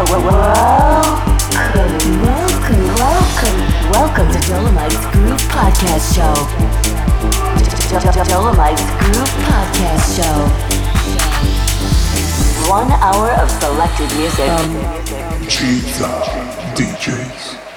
welcome, welcome, welcome to Dolomites Groove Podcast Show. Groove Podcast Show. One hour of selected music. gizA DJs.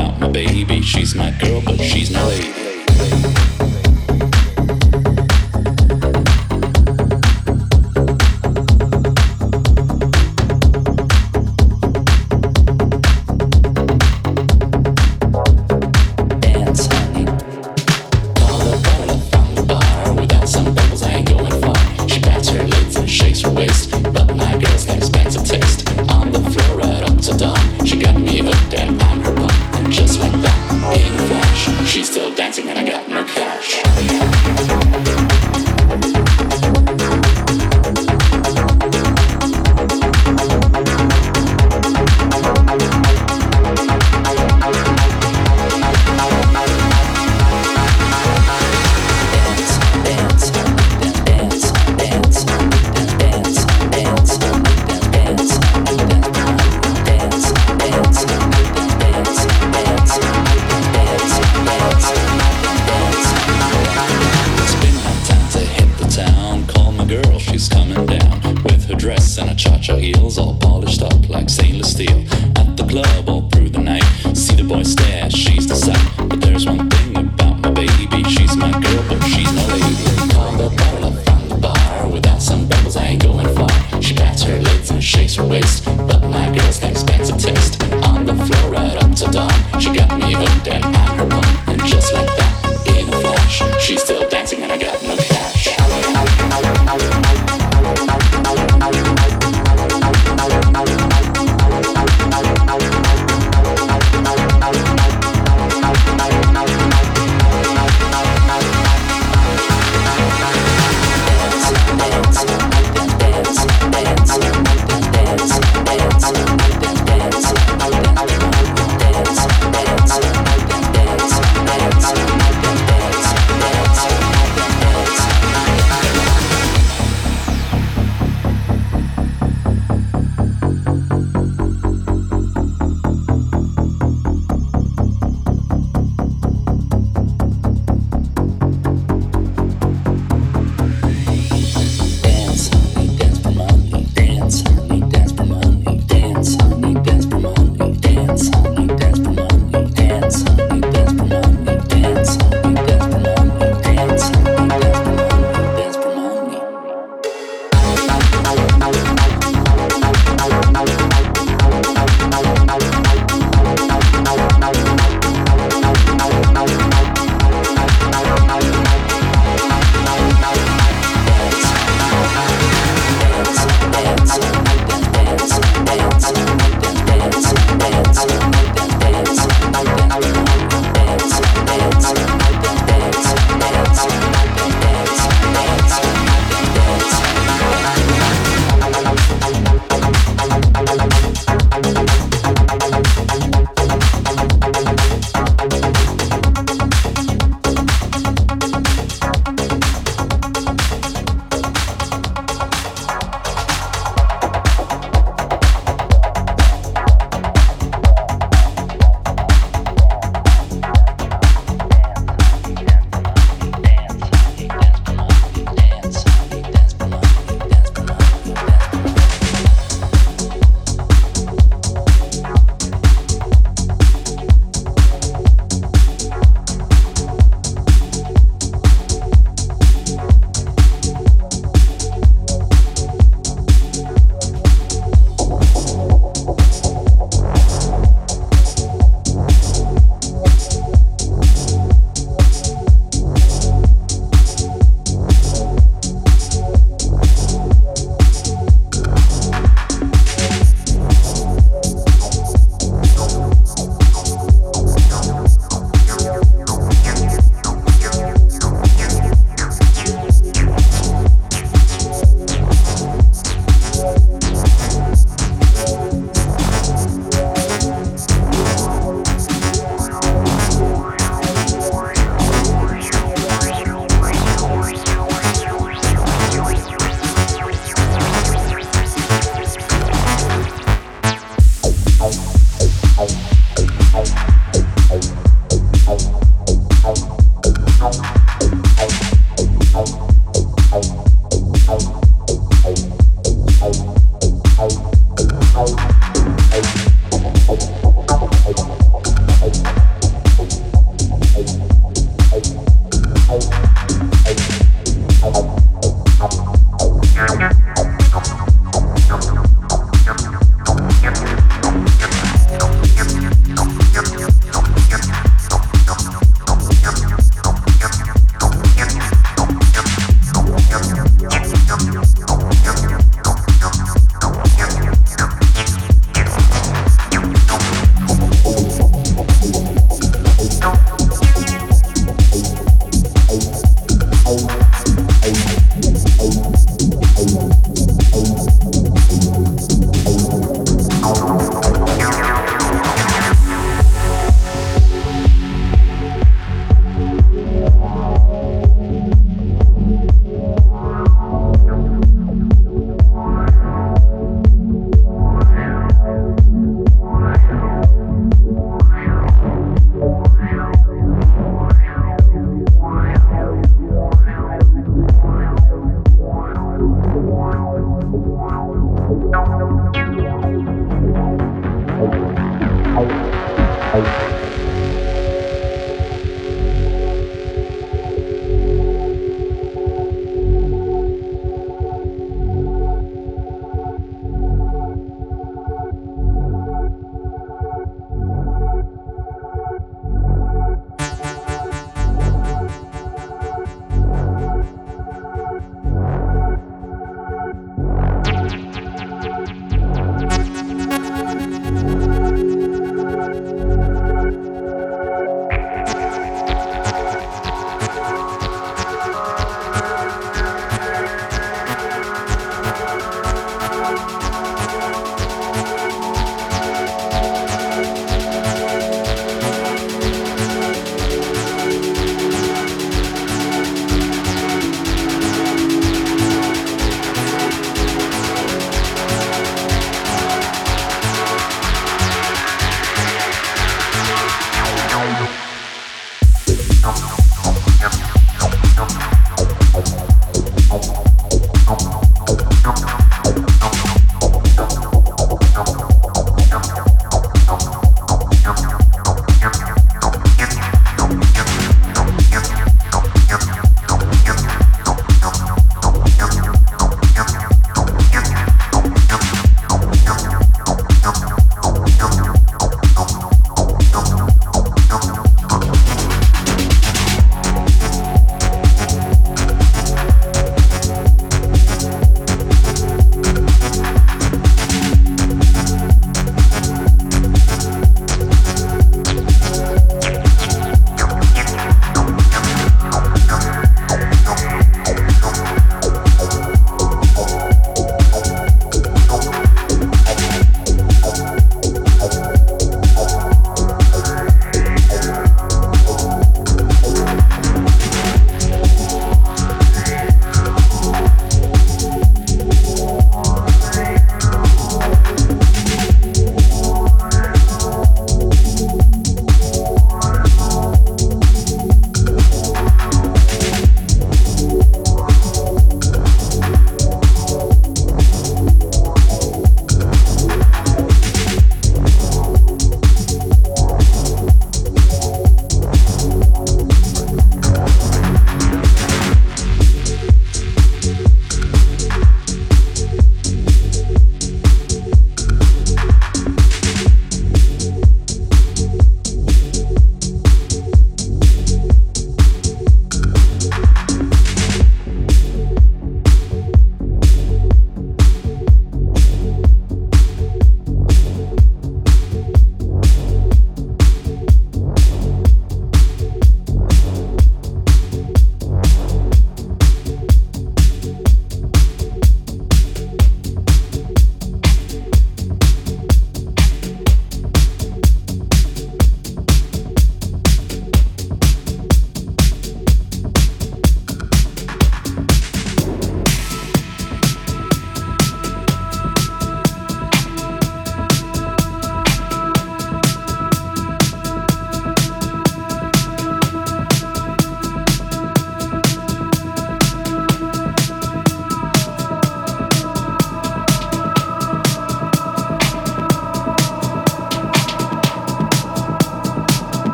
about my baby. She's my girl, but she's my lady.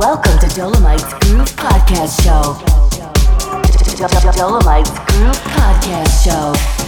Welcome to Dolomites Groove Podcast Show. Dolomites Groove Podcast Show.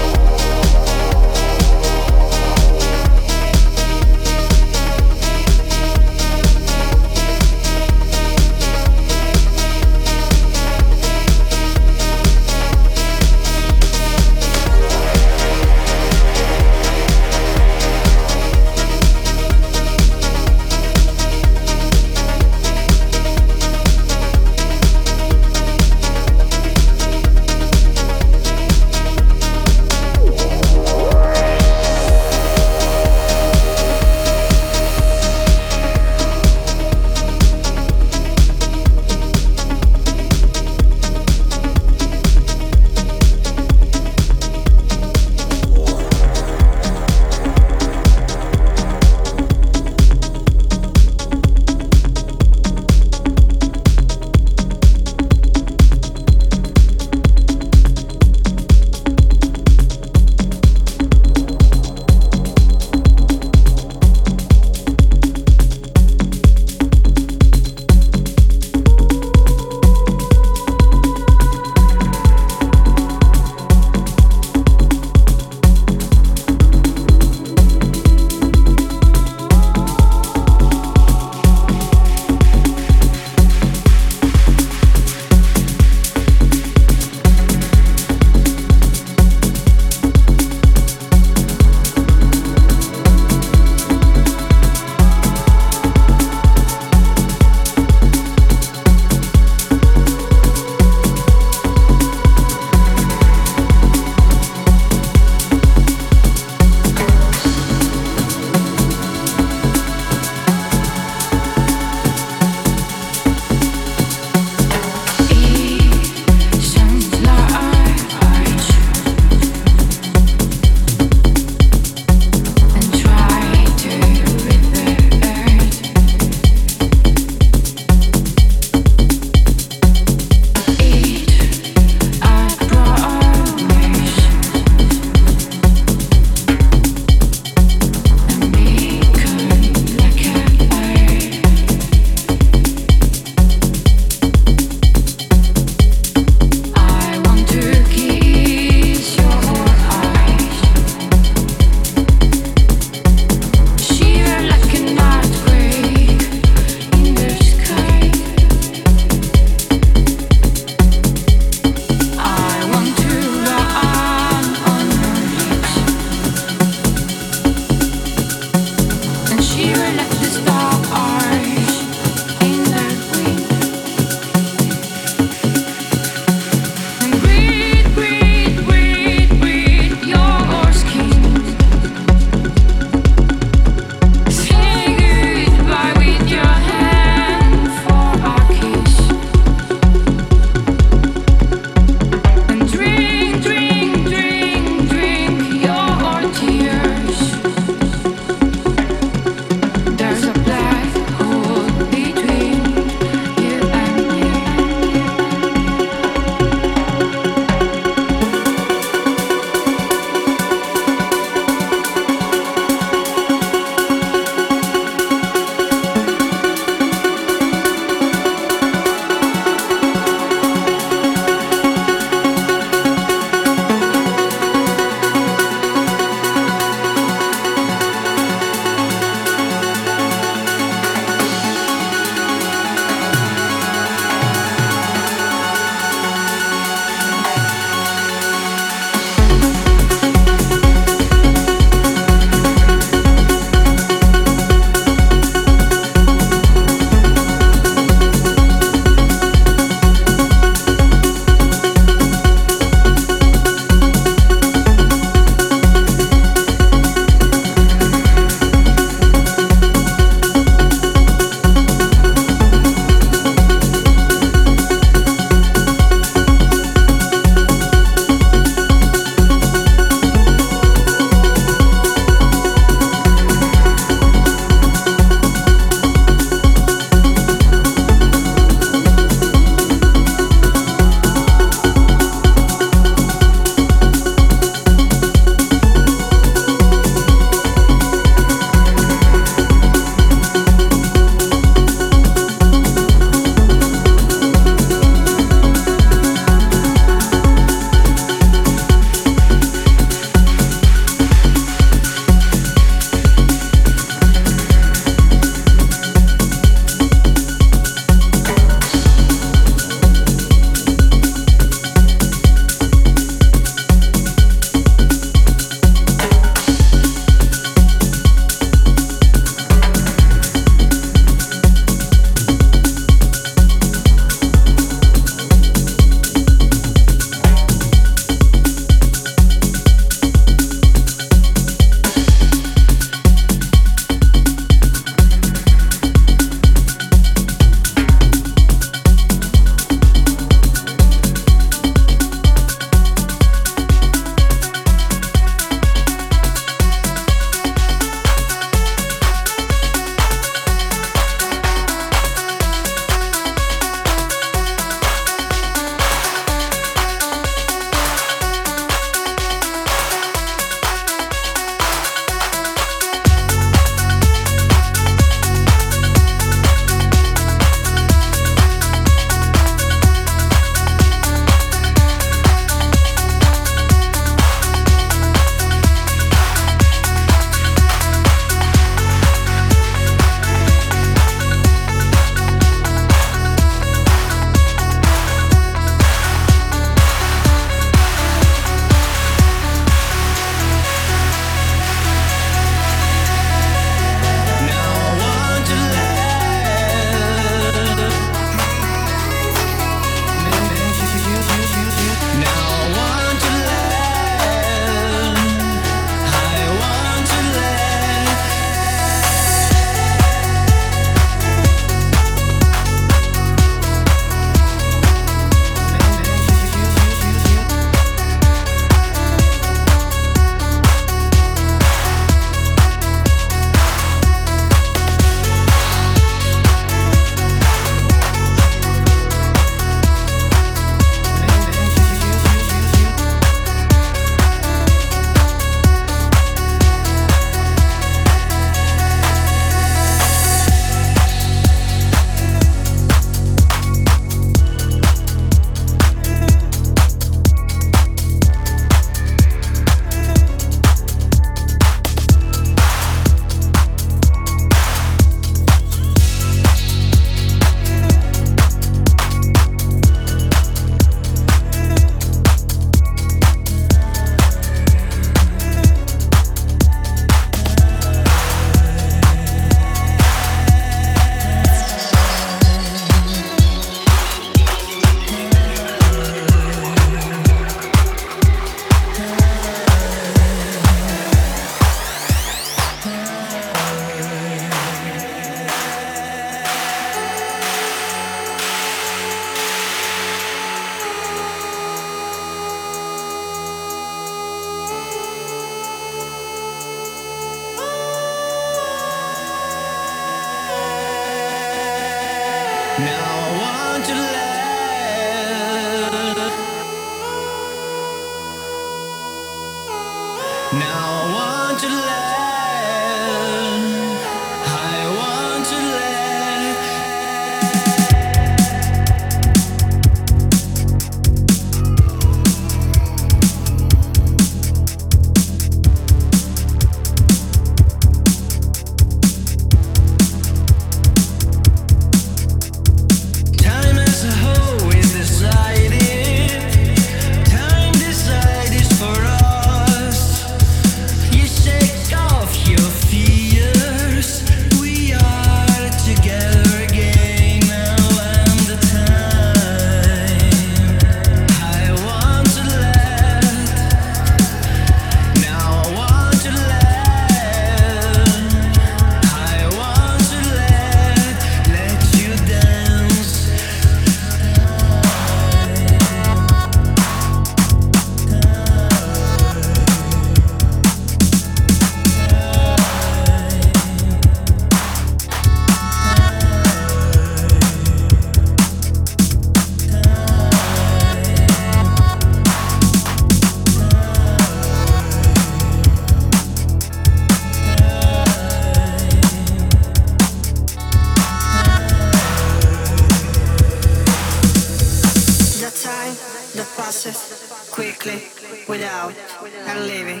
without and living.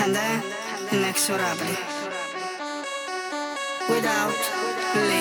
And then inexorably. Without living.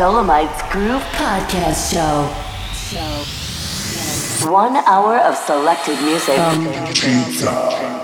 Dolomites Groove Podcast Show. Show. One hour of selected music. Um,